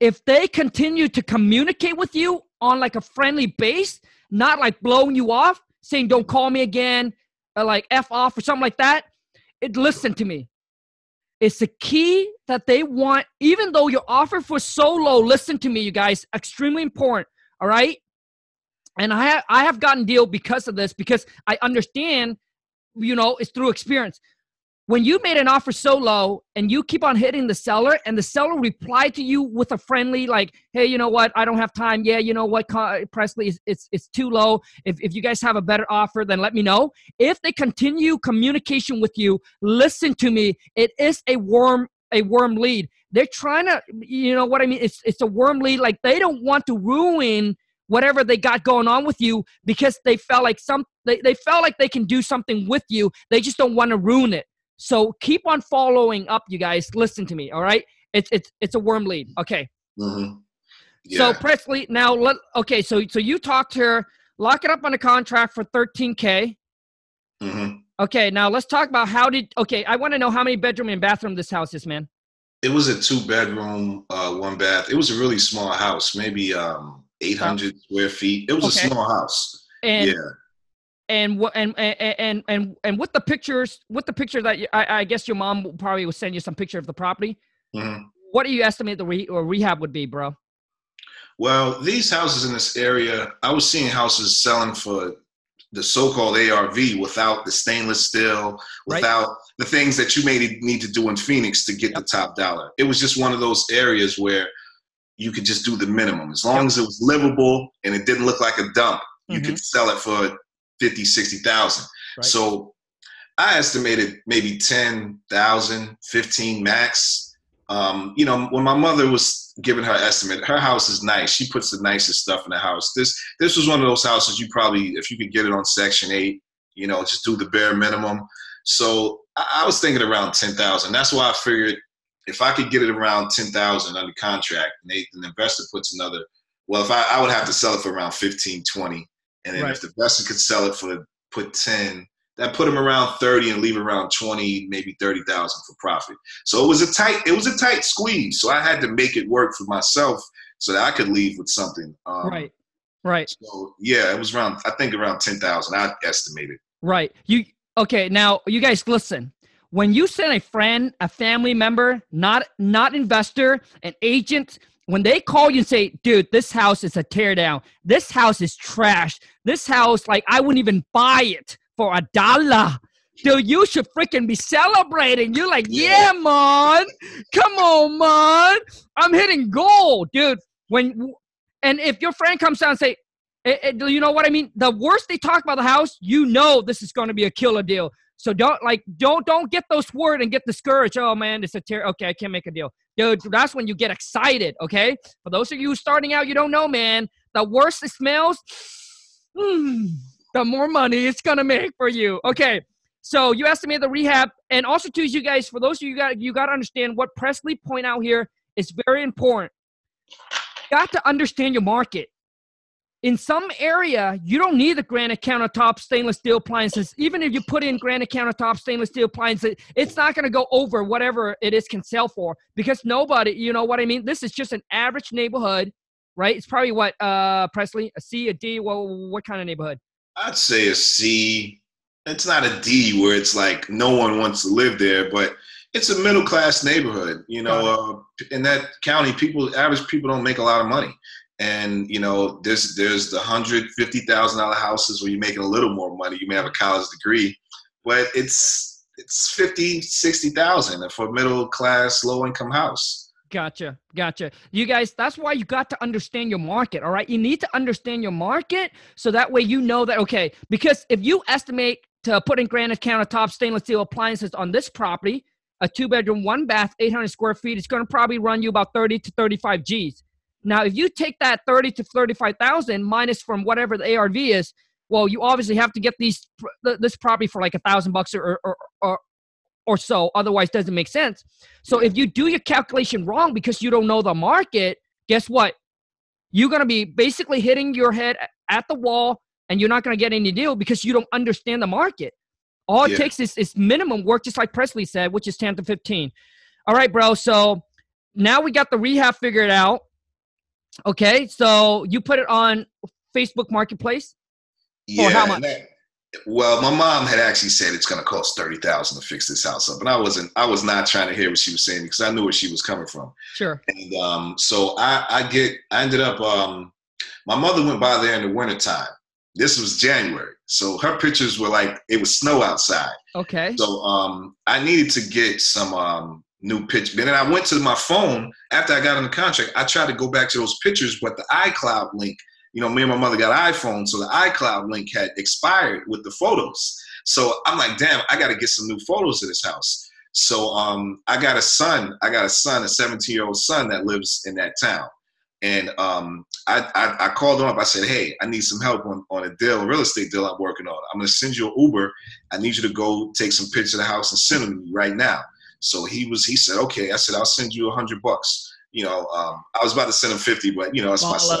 If they continue to communicate with you on like a friendly base, not like blowing you off, saying don't call me again, or like F off or something like that, it listen to me. It's the key that they want, even though your offer for so low, listen to me, you guys, extremely important. All right. And I have I have gotten deal because of this, because I understand, you know, it's through experience when you made an offer so low and you keep on hitting the seller and the seller replied to you with a friendly like hey you know what? I don't have time. Yeah you know what? Prestley it's, it's, it's too low. If, if you guys have a better offer then let me know. If they continue communication with you listen to me. It is a warm a warm lead. They're trying to you know what i mean? It's, it's a warm lead. Like they don't want to ruin whatever they got going on with you because they felt like some they, they felt like they can do something with you. They just don't want to ruin it so keep on following up, you guys. Listen to me, all right? It's it's it's a worm lead. Okay. Mm-hmm. Yeah. So Prestley, now let okay. So so you talked to her, lock it up on a contract for 13k. Mm-hmm. Okay, now let's talk about how did. Okay, I want to know how many bedroom and bathroom this house is, man. It was a two bedroom, uh, one bath. It was a really small house, maybe um, 800 square feet. It was Okay. a small house. And yeah. And what and and and and with the pictures, with the picture that you, I, I guess your mom probably will send you some picture of the property. Mhm. What do you estimate the re, or rehab would be, bro? Well, these houses in this area, I was seeing houses selling for the so-called ARV without the stainless steel, Right. without the things that you may need to do in Phoenix to get the top dollar. It was just one of those areas where you could just do the minimum. As long as it was livable and it didn't look like a dump, you Mhm. could sell it for 50, 60,000. Right. So I estimated maybe 10,000, 15 max. Um, you know, when my mother was giving her estimate, her house is nice. She puts the nicest stuff in the house. This this was one of those houses you probably, if you could get it on Section Eight, you know, just do the bare minimum. So I, I was thinking around ten thousand. That's why I figured if I could get it around ten thousand under contract, and they, an investor puts another. Well, if I, I would have to sell it for around 15, 20. And then Right. if the investor could sell it for put ten, that put him around thirty and leave around twenty, maybe thirty thousand for profit. So it was a tight, it was a tight squeeze. So I had to make it work for myself so that I could leave with something. Um, right, right, So yeah, it was around. I think around ten thousand. I estimated. right. You okay? Now you guys listen. When you send a friend, a family member, not not investor, an agent, when they call you and say, "Dude, this house is a teardown. This house is trash. This house, like, I wouldn't even buy it for a dollar." Dude, you should freaking be celebrating. You're like, yeah, man. Come on, man. I'm hitting gold, dude. When and if your friend comes down and say, eh, eh, do you know what I mean? The worse they talk about the house, you know this is going to be a killer deal. So don't like don't don't get those words and get discouraged. Oh man, it's a tear. Okay, I can't make a deal, dude. That's when you get excited. Okay, for those of you starting out, you don't know, man. The worse it smells, mm, the more money it's gonna make for you. Okay, so you estimate the rehab, and also to you guys, for those of you got you got to understand what Prestley point out here is very important. You Got to understand your market in some area, you don't need the granite countertop stainless steel appliances. Even if you put in granite countertop stainless steel appliances, it's not going to go over whatever it is can sell for because nobody, you know what I mean? This is just an average neighborhood, right? It's probably what, uh, Prestley, a C, a D, well, what kind of neighborhood? I'd say a C. It's not a D where it's like no one wants to live there, but it's a middle class neighborhood. You know, uh, in that county, people, average people, don't make a lot of money. And you know, there's there's the hundred fifty thousand dollar houses where you're making a little more money. You may have a college degree, but it's it's fifty, sixty thousand for a middle class, low income house. Gotcha. Gotcha. You guys, that's why you got to understand your market. All right. You need to understand your market so that way you know that, okay, because if you estimate to put in granite countertop stainless steel appliances on this property, a two bedroom, one bath, 800 square feet, it's going to probably run you about 30 to 35 G's. Now, if you take that 30 to 35,000 minus from whatever the ARV is, well, you obviously have to get these this property for like a thousand bucks or, or, or, or so. Otherwise, doesn't make sense. So if you do your calculation wrong because you don't know the market, guess what? You're gonna be basically hitting your head at the wall, and you're not gonna get any deal because you don't understand the market. All it Yeah. takes is, is minimum work, just like Prestley said, which is 10 to 15. All right, bro. So now we got the rehab figured out. Okay, so you put it on Facebook Marketplace. For how much? that- well, my mom had actually said it's going to cost thirty thousand to fix this house up, and I wasn't. I was not trying to hear what she was saying because I knew where she was coming from. Sure. And um, so I, I get. I ended up. Um, my mother went by there in the wintertime. This was January, so her pictures were like it was snow outside. Okay. So um, I needed to get some um, new pictures. And then I went to my phone after I got on the contract. I tried to go back to those pictures, but the iCloud link, you know, me and my mother got iPhone, so the iCloud link had expired with the photos. So I'm like, damn, I got to get some new photos of this house. So um, I got a son. I got a son, a 17 year old son that lives in that town. And um, I, I, I called him up. I said, "Hey, I need some help on, on a deal, a real estate deal I'm working on. I'm gonna send you an Uber. I need you to go take some pictures of the house and send them to me right now." So he was. He said, "Okay." I said, "I'll send you a hundred bucks." You know, um, I was about to send him fifty, but you know, it's my son.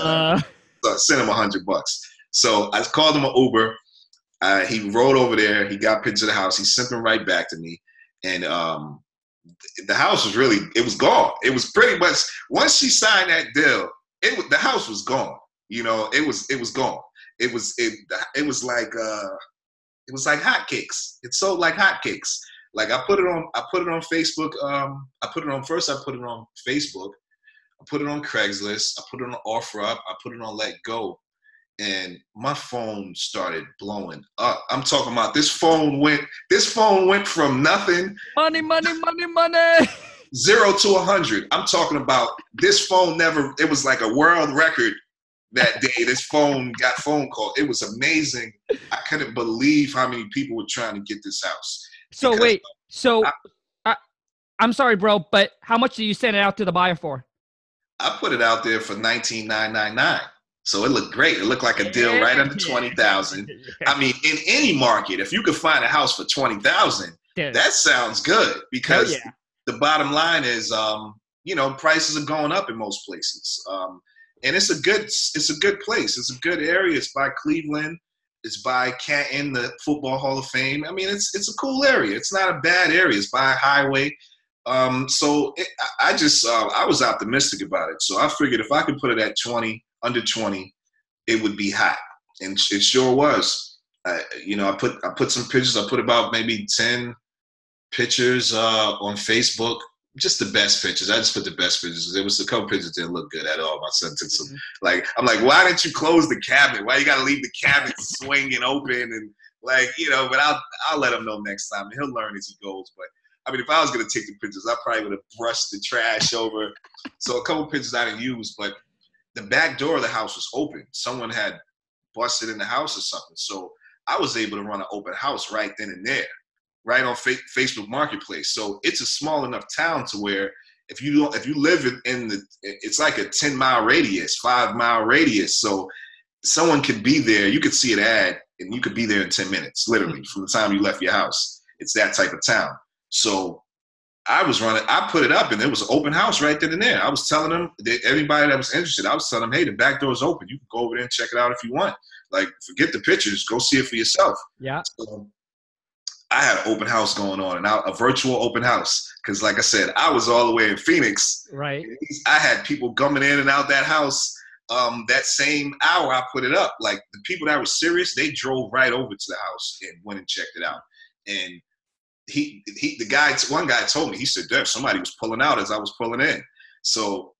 So I sent him a hundred bucks. So I called him an Uber. Uh, he rode over there. He got pictures of the house. He sent them right back to me. And um, the house was really it was gone. It was pretty much once she signed that deal, it was the house was gone. You know, it was it was gone. It was it it was like uh it was like hotcakes. It sold like hotcakes. Like I put it on I put it on Facebook. Um I put it on first I put it on Facebook. I put it on Craigslist. I put it on OfferUp. I put it on Let Go and my phone started blowing up. I'm talking about this phone went this phone went from nothing money money money money zero to a hundred. I'm talking about this phone never it was like a world record that day. This phone got phone call. It was amazing. I couldn't believe how many people were trying to get this house. So because wait, so I, I, I'm sorry, bro, but how much do you send it out to the buyer for? I put it out there for nineteen nine nine nine. So it looked great. It looked like a deal right under twenty thousand. I mean, in any market, if you could find a house for twenty thousand, that sounds good because yeah. the bottom line is, um, you know, prices are going up in most places, um, and it's a good, it's a good place. It's a good area. It's by Cleveland. It's by Canton, the Football Hall of Fame. I mean, it's it's a cool area. It's not a bad area. It's by a highway. Um, so it, I just uh, I was optimistic about it. So I figured if I could put it at twenty under 20, it would be hot. And it sure was. You know, I put I put some pictures. I put about maybe 10 pictures uh, on Facebook. Just the best pictures. I just put the best pictures. There was a couple pictures that didn't look good at all. My son took some. Mm-hmm. Like I'm like, why didn't you close the cabinet? Why you got to leave the cabinet swinging open and like you know? But I'll I'll let him know next time. He'll learn as he goes. But I mean, if I was gonna take the pictures, I probably would have brushed the trash over. So a couple pictures I didn't use, but the back door of the house was open. Someone had busted in the house or something. So I was able to run an open house right then and there, right on fa- Facebook Marketplace. So it's a small enough town to where if you don't, if you live in, in the, it's like a ten mile radius, five mile radius. So someone could be there. You could see an ad, and you could be there in ten minutes, literally, from the time you left your house. It's that type of town. So I was running, I put it up and it was an open house right then and there. I was telling them, that everybody that was interested, I was telling them, hey, the back door is open. You can go over there and check it out if you want. Like, forget the pictures, go see it for yourself. Yeah. So I had an open house going on and I, a virtual open house. Cause like I said, I was all the way in Phoenix. Right. I had people coming in and out that house. Um, that same hour I put it up, like the people that were serious, they drove right over to the house and went and checked it out. And he he the guy one guy told me he said Dev, somebody was pulling out as I was pulling in. So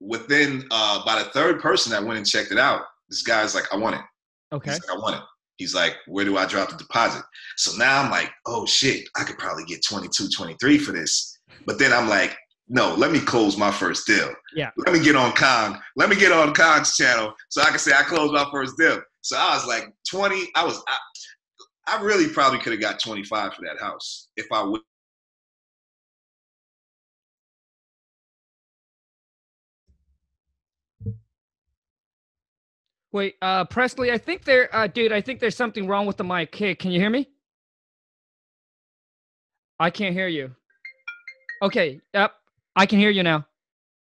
within uh, by the third person that went and checked it out, this guy's like, I want it. Okay. Like, I want it. He's like, where do I drop the deposit? So now I'm like, oh shit, I could probably get 22, 23 for this. But then I'm like, no, let me close my first deal. Yeah. Let me get on Khang. Let me get on Khang's channel so I can say I closed my first deal. So I was like 20. I was I, I really probably could have got 25 for that house if I would. Wait, uh, Prestley, I think there, uh, dude, I think there's something wrong with the mic. Hey, can you hear me? I can't hear you. Okay, yep, I can hear you now.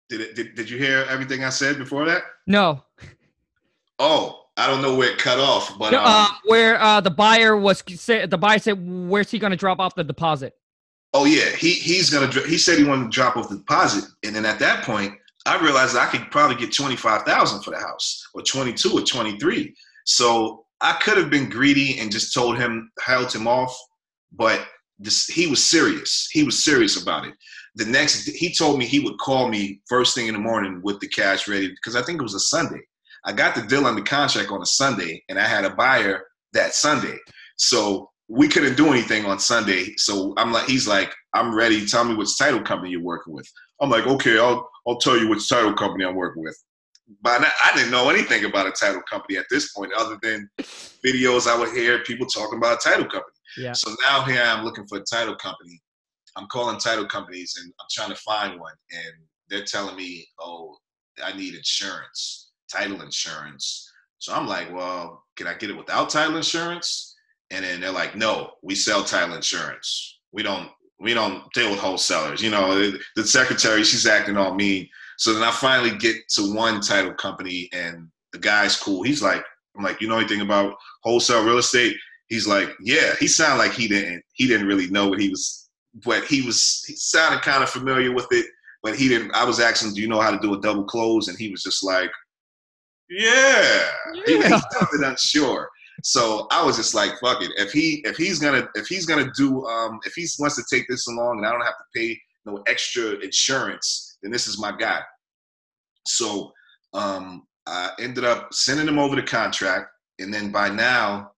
Did it? Did, did you hear everything I said before that? No. Oh, I don't know where it cut off, but um, uh, where uh, the buyer was said the buyer said, "Where's he going to drop off the deposit?" Oh yeah, he he's gonna. He said he wanted to drop off the deposit, and then at that point, I realized I could probably get twenty five thousand for the house, or twenty two, or twenty three. So I could have been greedy and just told him, held him off, but this, he was serious. He was serious about it. The next, he told me he would call me first thing in the morning with the cash ready because I think it was a Sunday. I got the deal under contract on a Sunday, and I had a buyer that Sunday. So we couldn't do anything on Sunday. So I'm like, he's like, I'm ready. Tell me which title company you're working with. I'm like, okay, I'll I'll tell you which title company I'm working with. But I didn't know anything about a title company at this point, other than videos I would hear people talking about a title company. Yeah. So now here I am looking for a title company. I'm calling title companies and I'm trying to find one, and they're telling me, oh, I need insurance title insurance. So I'm like, well, can I get it without title insurance? And then they're like, no, we sell title insurance. We don't we don't deal with wholesalers. You know, the secretary, she's acting all mean. So then I finally get to one title company and the guy's cool. He's like, I'm like, you know anything about wholesale real estate? He's like, yeah. He sounded like he didn't he didn't really know what he was but he was he sounded kind of familiar with it, but he didn't. I was asking, "Do you know how to do a double close?" And he was just like, "Yeah." yeah. He, he sounded unsure. So I was just like, "Fuck it." If he if he's gonna if he's gonna do um if he wants to take this along and I don't have to pay no extra insurance, then this is my guy. So um I ended up sending him over the contract, and then by now,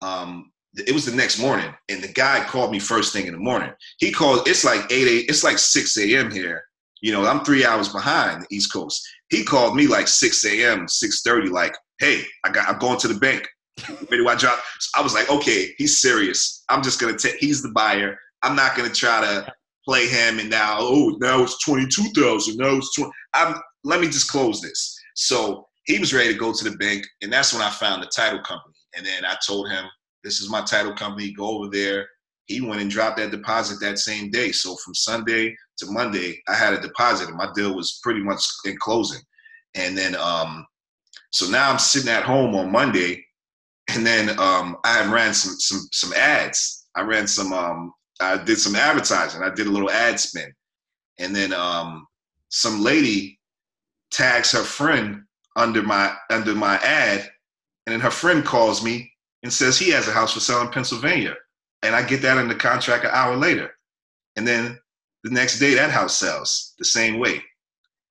um, it was the next morning, and the guy called me first thing in the morning. He called. It's like eight a. It's like six a.m. here. You know, I'm three hours behind the East Coast. He called me like six a.m., six thirty. Like, hey, I got. I'm going to the bank. Where do I drop? So I was like, okay, he's serious. I'm just gonna take. He's the buyer. I'm not gonna try to play him. And now, oh, now it's twenty two thousand. Now it's twenty. I'm. Let me just close this. So he was ready to go to the bank, and that's when I found the title company. And then I told him, "This is my title company. Go over there." He went and dropped that deposit that same day. So from Sunday to Monday, I had a deposit, and my deal was pretty much in closing. And then, um, so now I'm sitting at home on Monday, and then um, I ran some some some ads. I ran some. Um, I did some advertising. I did a little ad spin, and then um, some lady tags her friend under my under my ad, and then her friend calls me and says he has a house for sale in Pennsylvania, and I get that in the contract an hour later, and then the next day that house sells the same way,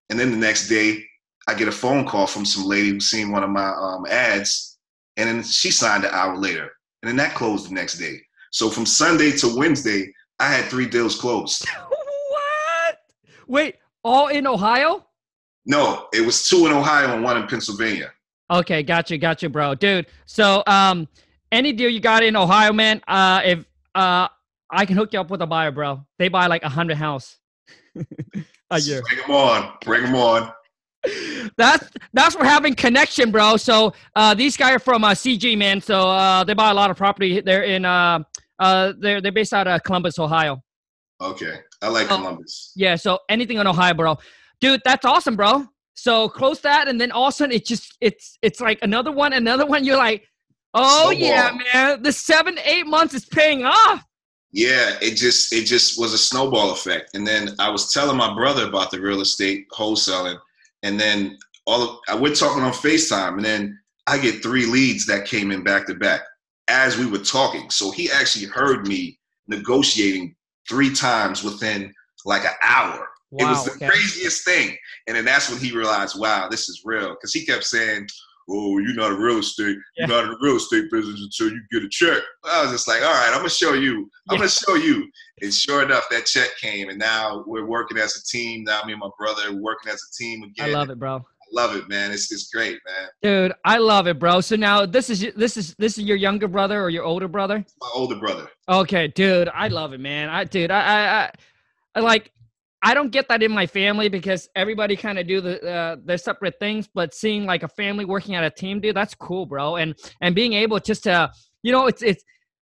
and then the next day I get a phone call from some lady who's seen one of my um, ads, and then she signed an hour later, and then that closed the next day. So from Sunday to Wednesday, I had three deals closed. what? Wait, all in Ohio? No, it was two in Ohio and one in Pennsylvania. Okay, gotcha, gotcha, bro, dude. So, um, any deal you got in Ohio, man? Uh, if uh, I can hook you up with a buyer, bro. They buy like a hundred house a year. Bring them on, bring them on. That's that's for having connection, bro. So uh, these guys are from uh, CG, man. So uh, they buy a lot of property. They're in uh, uh, they're they're based out of Columbus, Ohio. Okay, I like Columbus. Yeah, so anything in Ohio, bro dude, that's awesome, bro. So close that, and then all of a sudden it just it's it's like another one, another one. You're like, oh yeah, man, the seven eight months is paying off. Yeah, it just it just was a snowball effect, and then I was telling my brother about the real estate wholesaling, and then all of we're talking on Facetime, and then I get three leads that came in back to back as we were talking. So he actually heard me negotiating three times within like an hour. Wow, it was the okay. craziest thing. And then that's when he realized, wow, this is real. Because he kept saying, oh, you're not a real estate, yeah. you're not in the real estate business until you get a check. I was just like, all right, I'm gonna show you. I'm yeah. gonna show you. And sure enough, that check came, and now we're working as a team. Now me and my brother working as a team again. I love it, bro. I love it, man. It's it's great, man. Dude, I love it, bro. So now this is this is this is your younger brother or your older brother? My older brother. Okay, dude, I love it, man. I dude, I I, I like I don't get that in my family because everybody kind of do the uh, their separate things. But seeing like a family working at a team, dude, that's cool, bro. And and being able just to, you know, it's it's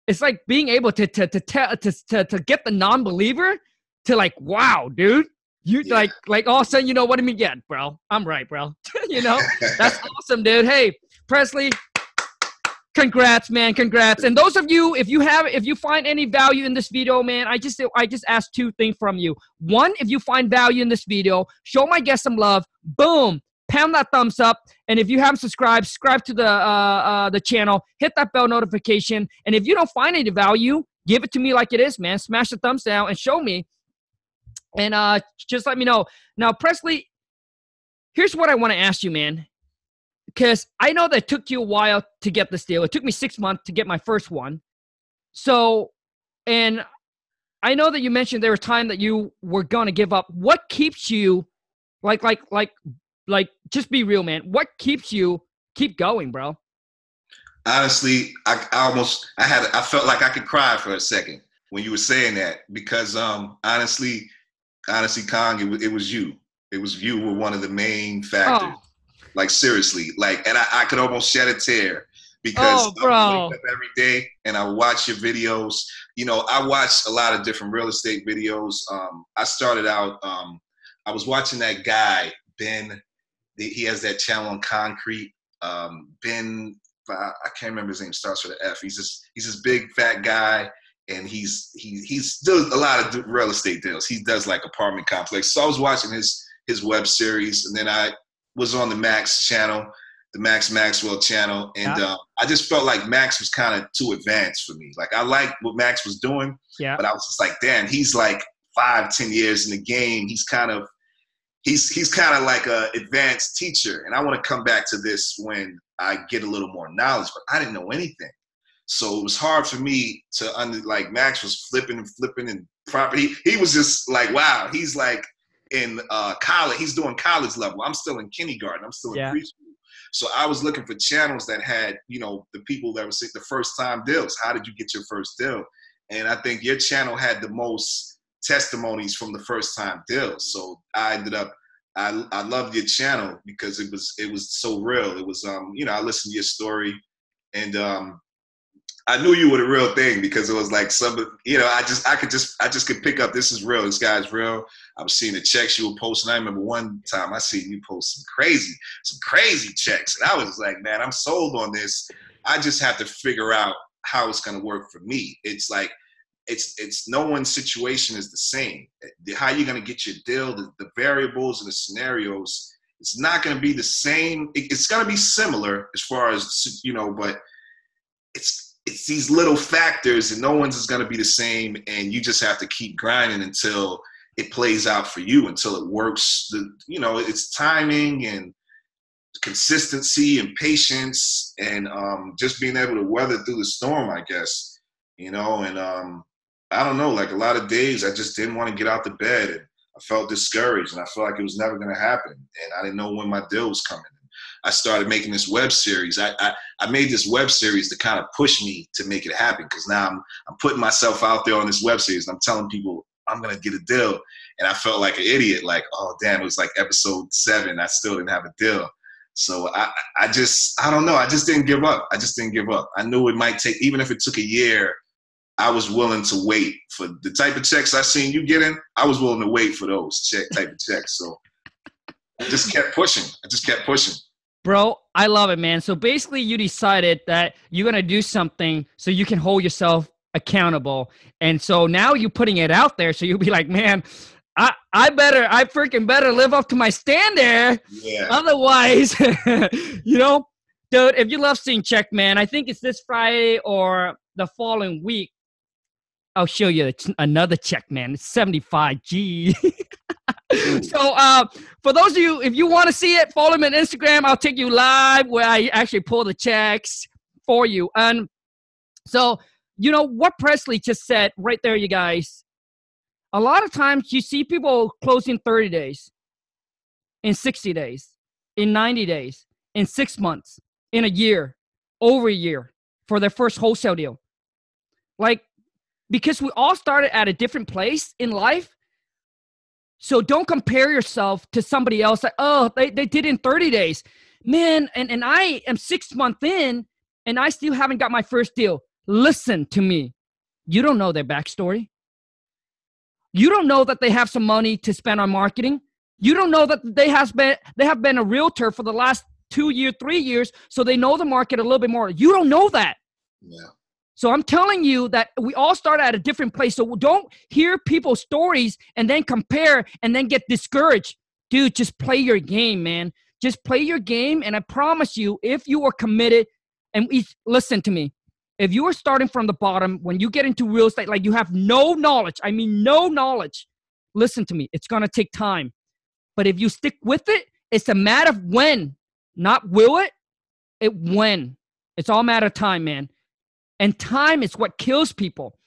it's like being able to to to tell to, to to get the non-believer to like, wow, dude, you yeah. like like all of a sudden, you know what I mean? Yeah, bro, I'm right, bro. you know, that's awesome, dude. Hey, Prestley, congrats man congrats. And those of you if you have if you find any value in this video man i just i just asked two things from you. One if you find value in this video show my guest some love. Boom pound that thumbs up. And if you haven't subscribed subscribe to the uh, uh, the channel. Hit that bell notification. And if you don't find any value give it to me like it is man. Smash the thumbs down and show me. And uh just let me know. Now prestley here's what i want to ask you man because I know that took you a while to get this deal. It took me six months to get my first one. So, and I know that you mentioned there was time that you were gonna give up. What keeps you, like, like, like, like, just be real, man. What keeps you keep going, bro? Honestly, I, I almost, I had, I felt like I could cry for a second when you were saying that because, um, honestly, honestly, Khang, it, it was you. It was you were one of the main factors. Oh like seriously, like, and I, I could almost shed a tear because oh, I wake up every day and I watch your videos. You know, I watch a lot of different real estate videos. Um, I started out, um, I was watching that guy Ben. He has that channel on concrete. Um, ben, I can't remember his name. Starts with an F. He's this he's this big fat guy, and he's he he's does a lot of real estate deals. He does like apartment complex. So I was watching his his web series, and then I was on the Max channel, the Max Maxwell channel, and yeah. uh, I just felt like Max was kind of too advanced for me. Like I liked what Max was doing, yeah. but I was just like, damn, he's like five, ten years in the game. He's kind of he's he's kind of like a advanced teacher, and I want to come back to this when I get a little more knowledge. But I didn't know anything. So it was hard for me to under like Max was flipping and flipping and property. He was just like, wow, he's like in uh, college. He's doing college level. I'm still in kindergarten. I'm still yeah. in preschool. So I was looking for channels that had, you know, the people that were the first time deals. How did you get your first deal? And I think your channel had the most testimonies from the first time deals. So I ended up I I loved your channel because it was it was so real. It was um, you know, I listened to your story and um I knew you were the real thing because it was like some, you know, I just, I could just, I just could pick up. This is real. This guy's real. I was seeing the checks you were posting. I remember one time I seen you post some crazy, some crazy checks, and I was like, man, I'm sold on this. I just have to figure out how it's to work for me. It's like, it's, it's no one's situation is the same. How you're to get your deal, the, the variables and the scenarios, it's not to be the same. It, it's to be similar as far as you know, but it's it's these little factors and no one's is going to be the same and you just have to keep grinding until it plays out for you until it works. The you know it's timing and consistency and patience and um, just being able to weather through the storm i guess you know and um, i don't know like a lot of days i just didn't want to get out the bed and i felt discouraged and i felt like it was never going to happen and i didn't know when my deal was coming I started making this web series. I, I, I made this web series to kind of push me to make it happen because now I'm, I'm putting myself out there on this web series. and I'm telling people I'm going to get a deal. And I felt like an idiot, like, oh, damn, it was like episode seven. I still didn't have a deal. So I, I just, I don't know. I just didn't give up. I just didn't give up. I knew it might take, even if it took a year, I was willing to wait for the type of checks I seen you getting. I was willing to wait for those check type of checks. So I just kept pushing. I just kept pushing. Bro, I love it, man. So basically, you decided that you're going to do something so you can hold yourself accountable. And so now you're putting it out there. So you'll be like, man, I, I better, I freaking better live up to my stand there. Yeah. Otherwise, you know, dude, if you love seeing check, man, I think it's this Friday or the following week. I'll show you another check, man. It's 75 G. so uh, for those of you, if you want to see it, follow me on Instagram. I'll take you live where I actually pull the checks for you. And so, you know what Prestley just said right there, you guys. A lot of times you see people closing 30 days, in 60 days, in 90 days, in six months, in a year, over a year for their first wholesale deal. Like, because we all started at a different place in life so don't compare yourself to somebody else like, oh, they, they did in 30 days. Man, and, and I am six months in and I still haven't got my first deal. Listen to me. You don't know their backstory. You don't know that they have some money to spend on marketing. You don't know that they has been they have been a realtor for the last two years, three years, so they know the market a little bit more. You don't know that. Yeah. So I'm telling you that we all start at a different place. So don't hear people's stories and then compare and then get discouraged. Dude, just play your game, man. Just play your game. And I promise you, if you are committed, and we, listen to me, if you are starting from the bottom, when you get into real estate, like you have no knowledge, I mean, no knowledge, listen to me, it's to take time. But if you stick with it, it's a matter of when, not will it, it when. It's all matter of time, man. And time is what kills people.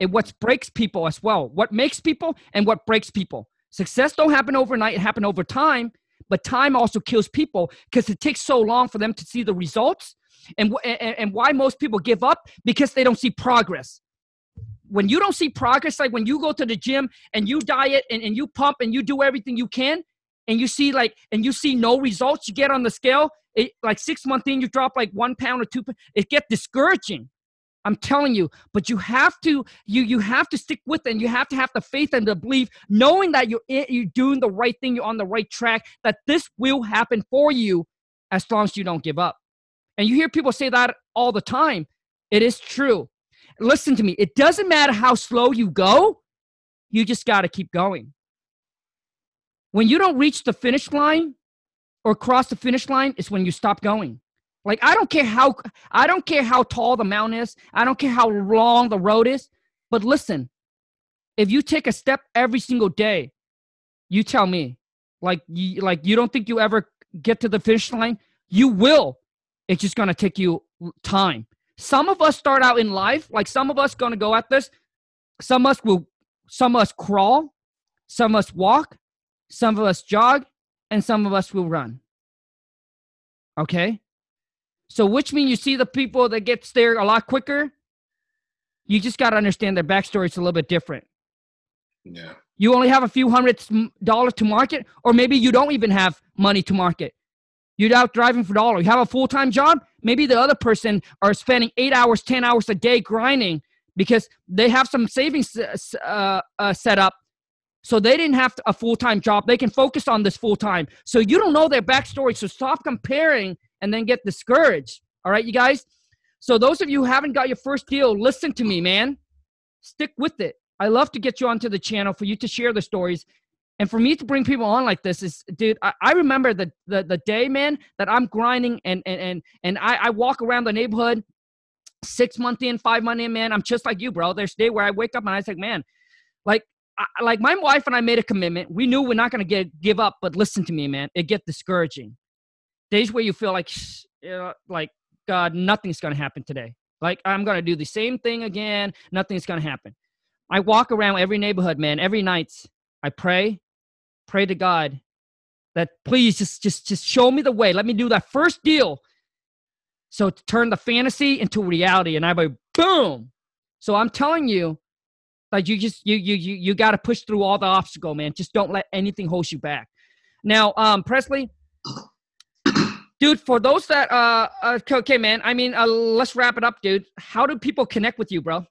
It what breaks people as well. What makes people and what breaks people. Success don't happen overnight, it happen over time, but time also kills people because it takes so long for them to see the results. And, and, and why most people give up because they don't see progress. When you don't see progress, like when you go to the gym and you diet and, and you pump and you do everything you can, and you see like and you see no results, you get on the scale, it, like six months in, you drop like one pound or two. It get discouraging. I'm telling you, but you have to you you have to stick with it and you have to have the faith and the belief, knowing that you're you're doing the right thing, you're on the right track, that this will happen for you as long as you don't give up. And you hear people say that all the time. It is true. listen to me. It doesn't matter how slow you go, you just got to keep going. When you don't reach the finish line or cross the finish line, is when you stop going. Like I don't care how I don't care how tall the mountain is. I don't care how long the road is. But listen, if you take a step every single day, you tell me, like you like you don't think you ever get to the finish line, you will. It's just gonna take you time. Some of us start out in life, like some of us gonna go at this. Some of us will some of us crawl, some of us walk, some of us jog, and some of us will run. Okay? So which means you see the people that gets there a lot quicker. You just got to understand their backstory is a little bit different. Yeah. You only have a few hundred dollars to market, or maybe you don't even have money to market. You're out driving for dollar. You have a full time job. Maybe the other person are spending eight hours, ten hours a day grinding because they have some savings uh, uh, set up, so they didn't have a full time job. They can focus on this full time. So you don't know their backstory. So stop comparing and then get discouraged. All right, you guys. So those of you who haven't got your first deal, listen to me, man. Stick with it. I love to get you onto the channel for you to share the stories. And for me to bring people on like this is, dude, I, I remember the, the the day, man, that I'm grinding and and and and I, I walk around the neighborhood six month in, five month in, man. I'm just like you, bro. There's a day where I wake up and I was like, man, like I, like my wife and I made a commitment. We knew we're not gonna get give up, but listen to me, man. It get discouraging. Days where you feel like, you know, like God, nothing's gonna happen today. Like I'm gonna do the same thing again. Nothing's gonna happen. I walk around every neighborhood, man, every night. I pray, pray to God that please just just just show me the way. Let me do that first deal. So to turn the fantasy into reality, and I go boom. So I'm telling you, like you just you you you you got to push through all the obstacle, man. Just don't let anything hold you back. Now, um, Prestley, dude, for those that uh, uh okay, man. I mean, uh, let's wrap it up, dude. How do people connect with you, bro?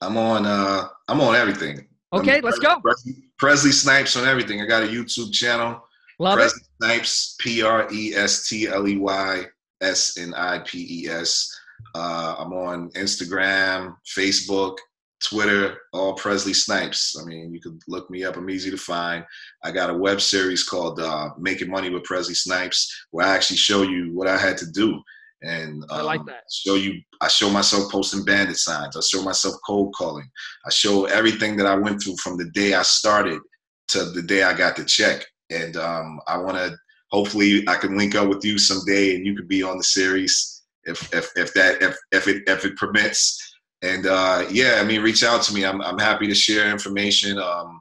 I'm on uh I'm on everything. Okay, I'm let's go. Prestley, Prestley Snipes on everything. I got a YouTube channel. Love Prestley it. Snipes, P R E S T L E Y S N I P E S. Uh, I'm on Instagram, Facebook, Twitter, all Prestley Snipes. I mean, you could look me up. I'm easy to find. I got a web series called uh, Making Money with Prestley Snipes, where I actually show you what I had to do and um, I like that. Show you, I show myself posting bandit signs. I show myself cold calling. I show everything that I went through from the day I started to the day I got the check. And um, I want to, hopefully, I can link up with you someday, and you could be on the series if if if that if if it if it permits. And uh, yeah, I mean, reach out to me. I'm I'm happy to share information. Um,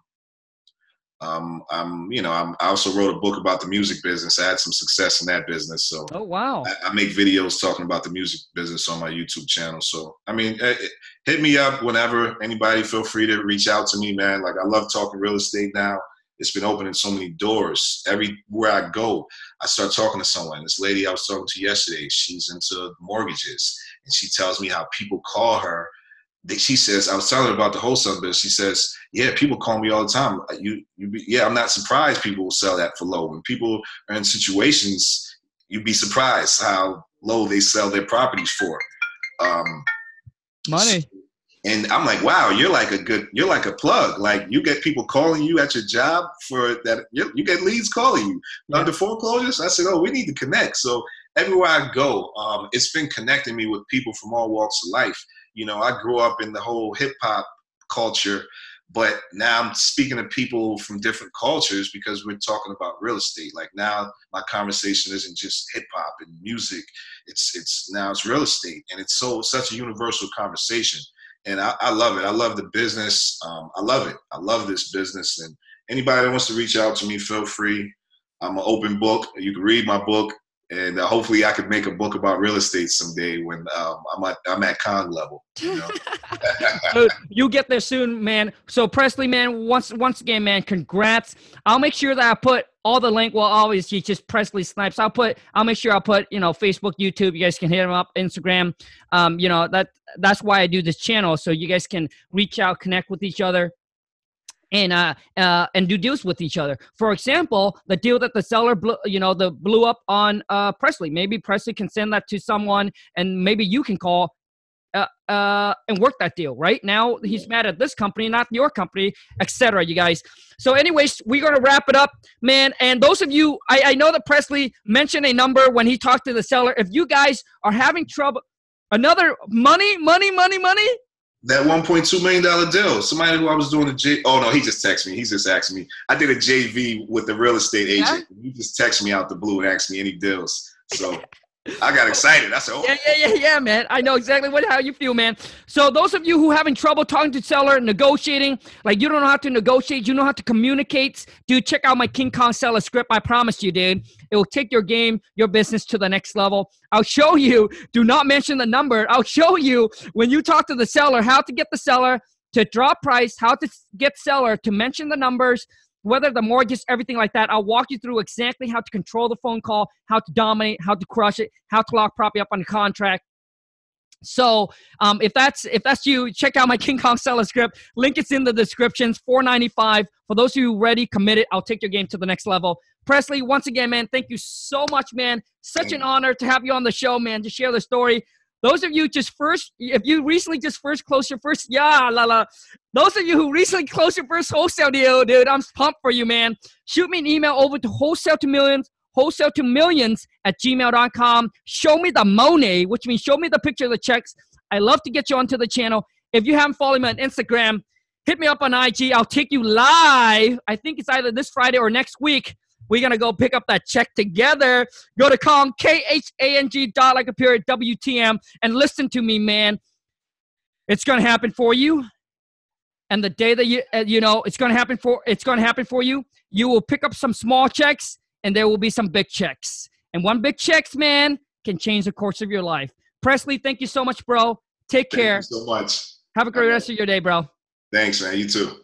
um, I'm, you know, I'm, I also wrote a book about the music business. I had some success in that business, so Oh wow. I, I make videos talking about the music business on my YouTube channel. So, I mean, eh, eh, hit me up whenever. Anybody, feel free to reach out to me, man. Like I love talking real estate now. It's been opening so many doors. Everywhere I go, I start talking to someone. This lady I was talking to yesterday, she's into mortgages, and she tells me how people call her she says, I was telling her about the wholesale business. She says, yeah, people call me all the time. You, you, be, yeah, I'm not surprised people will sell that for low. When people are in situations, you'd be surprised how low they sell their properties for. Um, Money. And I'm like, wow, you're like a good, you're like a plug. Like you get people calling you at your job for that. You, you get leads calling you Yeah. under foreclosures. I said, oh, we need to connect. So everywhere I go, um, it's been connecting me with people from all walks of life. You know, I grew up in the whole hip hop culture, but now I'm speaking to people from different cultures because we're talking about real estate. Like now, my conversation isn't just hip hop and music. It's it's now it's real estate, and it's so such a universal conversation. And I, I love it. I love the business. Um, I love it. I love this business. And anybody that wants to reach out to me, feel free. I'm an open book. You can read my book and uh, hopefully I could make a book about real estate someday when um, I'm at I'm at con level. You know? Dude, you get there soon, man. So Prestley, man, once once again, man, congrats. I'll make sure that I put all the link. Well, obviously just Prestley Snipes. I'll put. I'll make sure I'll put. You know, Facebook, YouTube. You guys can hit him up. Instagram. Um, you know that that's why I do this channel so you guys can reach out, connect with each other. And uh, uh, and do deals with each other. For example, the deal that the seller, blew, you know, the blew up on uh, Prestley. Maybe Prestley can send that to someone, and maybe you can call uh, uh, and work that deal. Right now, he's mad at this company, not your company, etc. You guys. So, anyways, we're gonna wrap it up, man. And those of you, I, I know that Prestley mentioned a number when he talked to the seller. If you guys are having trouble, another money, money, money, money. That one point two million dollar deal. Somebody who I was doing a J. Oh no, he just texted me. He just asked me. I did a JV with the real estate agent. Yeah? He just texted me out the blue and asked me any deals. So I got excited. I said, oh. Yeah, yeah, yeah, yeah, man. I know exactly what how you feel, man. So those of you who having trouble talking to seller, negotiating, like you don't know how to negotiate, you know how to communicate, dude, check out my King Kong seller script. I promise you, dude. It will take your game, your business to the next level. I'll show you, do not mention the number. I'll show you when you talk to the seller how to get the seller to drop price, how to get seller to mention the numbers, whether the mortgage, everything like that. I'll walk you through exactly how to control the phone call, how to dominate, how to crush it, how to lock property up on the contract. So um, if that's if that's you, check out my King Kong seller script. Link is in the descriptions. Four ninety five for those of you ready, committed. I'll take your game to the next level. Prestley, once again, man, thank you so much, man. Such an honor to have you on the show, man, to share the story. Those of you just first, if you recently just first closed your first, yeah, la la. Those of you who recently closed your first wholesale deal, dude, I'm pumped for you, man. Shoot me an email over to wholesale to millions, wholesale to millions at gmail.com. Show me the money, which means show me the picture of the checks. I love to get you onto the channel. If you haven't followed me on Instagram, hit me up on IG. I'll take you live. I think it's either this Friday or next week we're going to go pick up that check together. Go to Khang, K H A N G dot like a period, WTM, and listen to me, man. It's going to happen for you. And the day that you, uh, you know, it's going to happen for, it's going to happen for you. You will pick up some small checks and there will be some big checks. And one big checks, man, can change the course of your life. Prestley, thank you so much, bro. Take care. so much. Have a great rest of your day, bro. Thanks, man. You too.